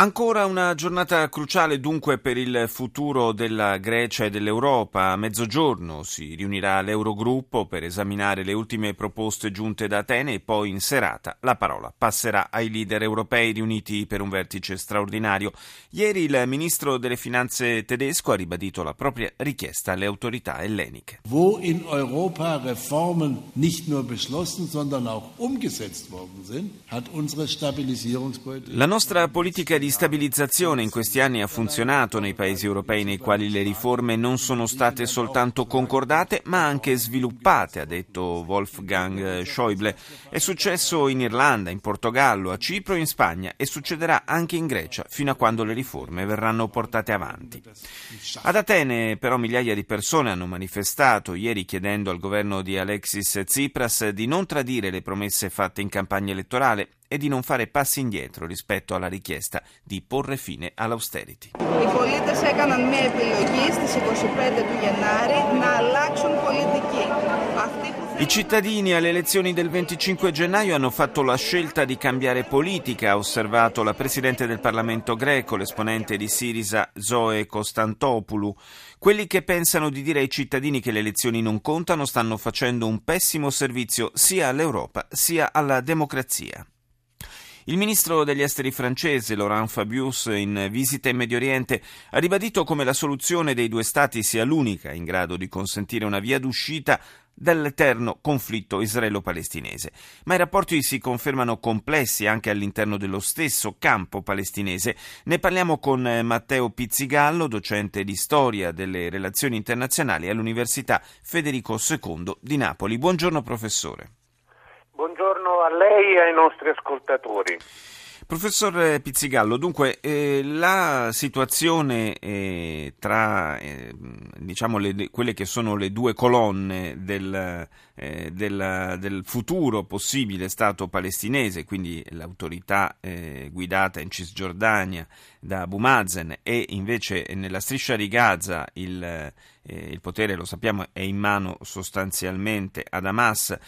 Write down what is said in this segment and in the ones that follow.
Ancora una giornata cruciale dunque per il futuro della Grecia e dell'Europa. A mezzogiorno si riunirà l'Eurogruppo per esaminare le ultime proposte giunte da Atene e poi in serata la parola passerà ai leader europei riuniti per un vertice straordinario. Ieri il ministro delle finanze tedesco ha ribadito la propria richiesta alle autorità elleniche. Wo in Europa Reformen nicht nur beschlossen, sondern auch umgesetzt worden sind, hat unsere Stabilisierungspolitik. La nostra politica di di stabilizzazione in questi anni ha funzionato nei paesi europei nei quali le riforme non sono state soltanto concordate ma anche sviluppate, ha detto Wolfgang Schäuble. È successo in Irlanda, in Portogallo, a Cipro e in Spagna e succederà anche in Grecia fino a quando le riforme verranno portate avanti. Ad Atene però migliaia di persone hanno manifestato ieri chiedendo al governo di Alexis Tsipras di non tradire le promesse fatte in campagna elettorale e di non fare passi indietro rispetto alla richiesta di porre fine all'austerity. Οι πολίτες έκαναν μια επιλογή στις 25 του Γενάρη να αλλάξουν πολιτική. I cittadini alle elezioni del 25 gennaio hanno fatto la scelta di cambiare politica, ha osservato la Presidente del Parlamento greco, l'esponente di Sirisa Zoe Costantopoulou. Quelli che pensano di dire ai cittadini che le elezioni non contano stanno facendo un pessimo servizio sia all'Europa sia alla democrazia. Il ministro degli esteri francese Laurent Fabius, in visita in Medio Oriente, ha ribadito come la soluzione dei due Stati sia l'unica in grado di consentire una via d'uscita dall'eterno conflitto israelo-palestinese. Ma i rapporti si confermano complessi anche all'interno dello stesso campo palestinese. Ne parliamo con Matteo Pizzigallo, docente di storia delle relazioni internazionali all'Università Federico II di Napoli. Buongiorno professore. Buongiorno a lei e ai nostri ascoltatori. Professor Pizzigallo, dunque eh, la situazione eh, tra eh, diciamo le, quelle che sono le due colonne del, eh, del, del, futuro possibile Stato palestinese, quindi l'autorità eh, guidata in Cisgiordania da Abu Mazen e invece nella striscia di Gaza il, eh, il potere, lo sappiamo, è in mano sostanzialmente ad Hamas.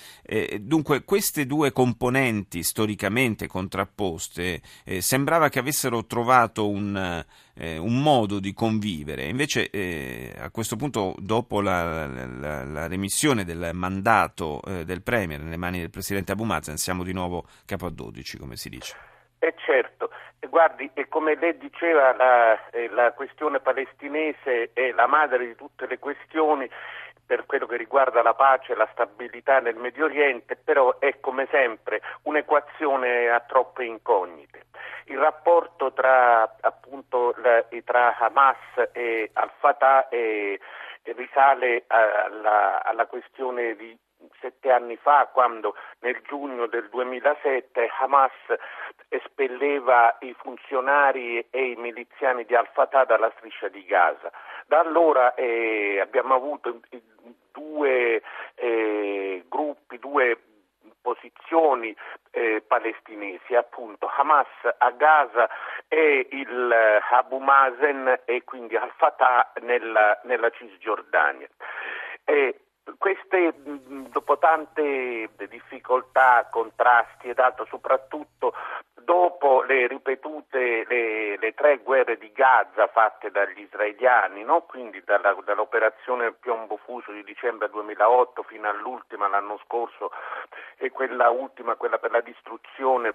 dunque queste due componenti storicamente contrapposte eh, sembrava che avessero trovato un, eh, un, modo di convivere. Invece eh, a questo punto, dopo la, la, la remissione del mandato eh, del Premier nelle mani del Presidente Abu Mazen, siamo di nuovo capo a 12, come si dice. Eh certo, guardi, come lei diceva, la, eh, la questione palestinese è la madre di tutte le questioni per quello che riguarda la pace e la stabilità nel Medio Oriente, però è come sempre un'equazione a troppe incognite. Il rapporto tra, appunto, tra Hamas e Al-Fatah è, risale alla, alla questione di sette anni fa, quando nel giugno del 2007 Hamas espelleva i funzionari e i miliziani di Al-Fatah dalla striscia di Gaza. Da allora eh, abbiamo avuto due eh, gruppi, due posizioni eh, palestinesi, appunto Hamas a Gaza e il eh, Abu Mazen e quindi Al-Fatah nella, nella Cisgiordania. E queste, dopo tante difficoltà, contrasti ed altro, soprattutto dopo le ripetute le, le, tre guerre di Gaza fatte dagli israeliani, no? quindi dalla, dall'operazione Piombo Fuso di dicembre 2008 fino all'ultima l'anno scorso e quella ultima, quella per la distruzione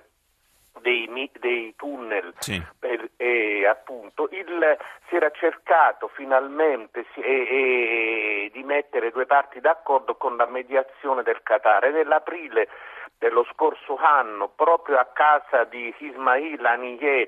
dei, dei tunnel sì. per, e appunto il, si era cercato finalmente si, e, e, di mettere due parti d'accordo con la mediazione del Qatar e nell'aprile dello scorso anno proprio a casa di Ismail Haniyeh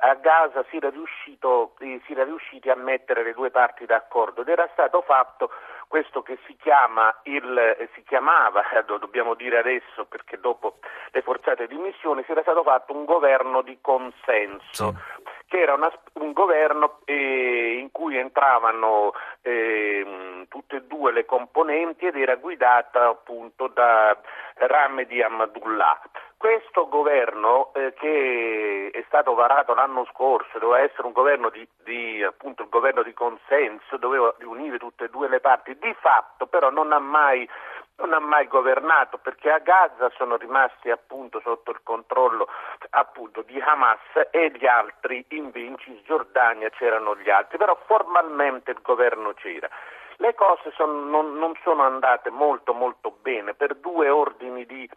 a Gaza si era, riuscito, si era riusciti a mettere le due parti d'accordo ed era stato fatto questo che si, chiama il, si chiamava, lo dobbiamo dire adesso perché dopo le forzate di missione, si era stato fatto un governo di consenso. Sì che era una, un governo eh, in cui entravano eh, tutte e due le componenti ed era guidata appunto da Ramedi Ahmadullah. Questo governo eh, che è stato varato l'anno scorso, doveva essere un governo di, di, appunto, governo di consenso, doveva riunire tutte e due le parti, di fatto però non ha mai non ha mai governato perché a Gaza sono rimasti appunto sotto il controllo appunto di Hamas e gli altri invece in Cisgiordania c'erano gli altri, però formalmente il governo c'era. Le cose sono, non, non, sono andate molto molto bene per due ordini di,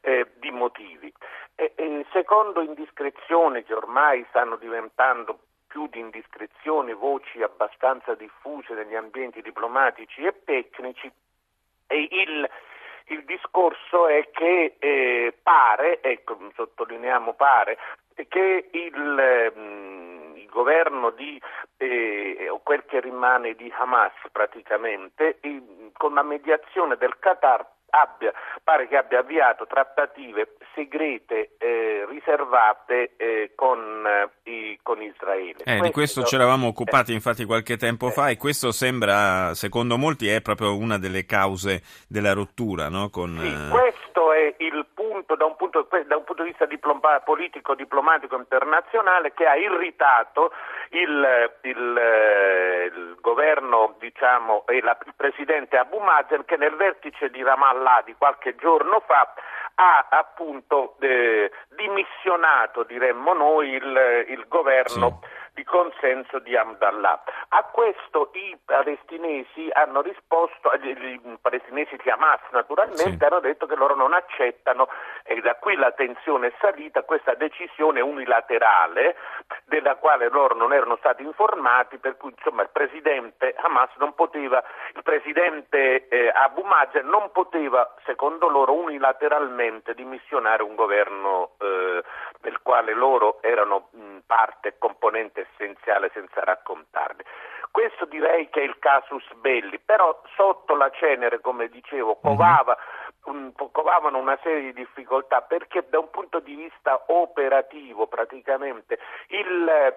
eh, di motivi. E, e secondo indiscrezioni che ormai stanno diventando più di indiscrezioni, voci abbastanza diffuse negli ambienti diplomatici e tecnici, e il, il discorso è che eh, pare, ecco, sottolineiamo pare, che il, mm, il governo di, eh, o quel che rimane di Hamas praticamente, con la mediazione del Qatar abbia, pare che abbia avviato trattative segrete eh, riservate eh, con, eh, con, Israele. Eh, questo, di questo ci eravamo occupati infatti qualche tempo fa e questo sembra, secondo molti, è proprio una delle cause della rottura. No? Con, sì, eh, questo diploma, politico, diplomatico internazionale che ha irritato il, il, eh, il governo diciamo, e la, il presidente Abu Mazen che nel vertice di Ramallah di qualche giorno fa ha appunto eh, dimissionato, diremmo noi, il, il governo. Sì di consenso di Abdallah. A questo i palestinesi hanno risposto, i palestinesi di Hamas naturalmente, sì. hanno detto che loro non accettano, e da qui la tensione è salita, questa decisione unilaterale della quale loro non erano stati informati, per cui insomma il presidente Hamas non poteva, il presidente eh, Abu Mazen non poteva, secondo loro, unilateralmente dimissionare un governo eh, del quale loro erano mh, parte e componente essenziale senza raccontarli. Questo direi che è il casus belli, però sotto la cenere, come dicevo, mhm. covava un, covavano una serie di difficoltà perché da un punto di vista operativo praticamente il,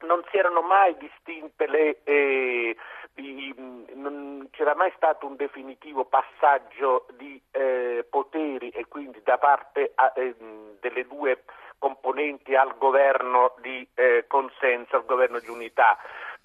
non si erano mai distinte le, eh, di, non c'era mai stato un definitivo passaggio di eh, poteri e quindi da parte a, eh, delle due componenti al governo di eh, consenso, al governo di unità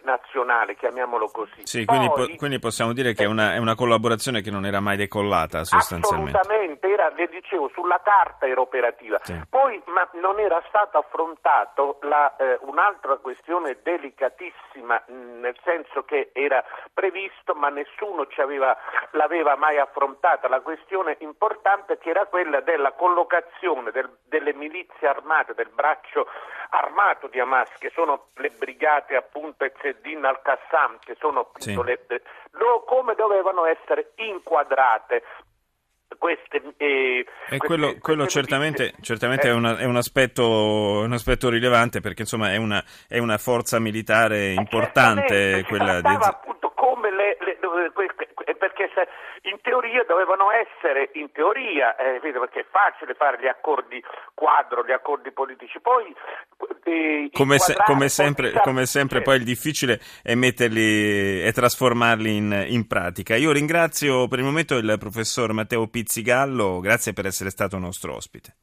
nazionale, chiamiamolo così. Sì, Poi, quindi, po- quindi, possiamo dire che è una, è una, collaborazione che non era mai decollata sostanzialmente. Assolutamente, era, le dicevo, sulla carta era operativa. Sì. Poi ma non era stato affrontato la, eh, un'altra questione delicatissima, mh, nel senso che era previsto ma nessuno aveva, l'aveva mai affrontata, la questione importante che era quella della collocazione del, delle milizie armate, del braccio armato di Hamas, che sono le brigate appunto Ezzedin al-Qassam, che sono sì. le, come dovevano essere inquadrate queste, eh, e quello, queste, quello queste certamente, certamente eh. è, una, è, un aspetto, un aspetto, rilevante perché insomma è una, è una forza militare importante quella di... appunto come le, le, perché se, in teoria dovevano essere, in teoria, eh, perché è facile fare gli accordi quadro, gli accordi politici, poi eh, come, se, come, sempre, come, sempre, poi il difficile è metterli e trasformarli in, in, pratica. Io ringrazio per il momento il professor Matteo Pizzigallo, grazie per essere stato nostro ospite.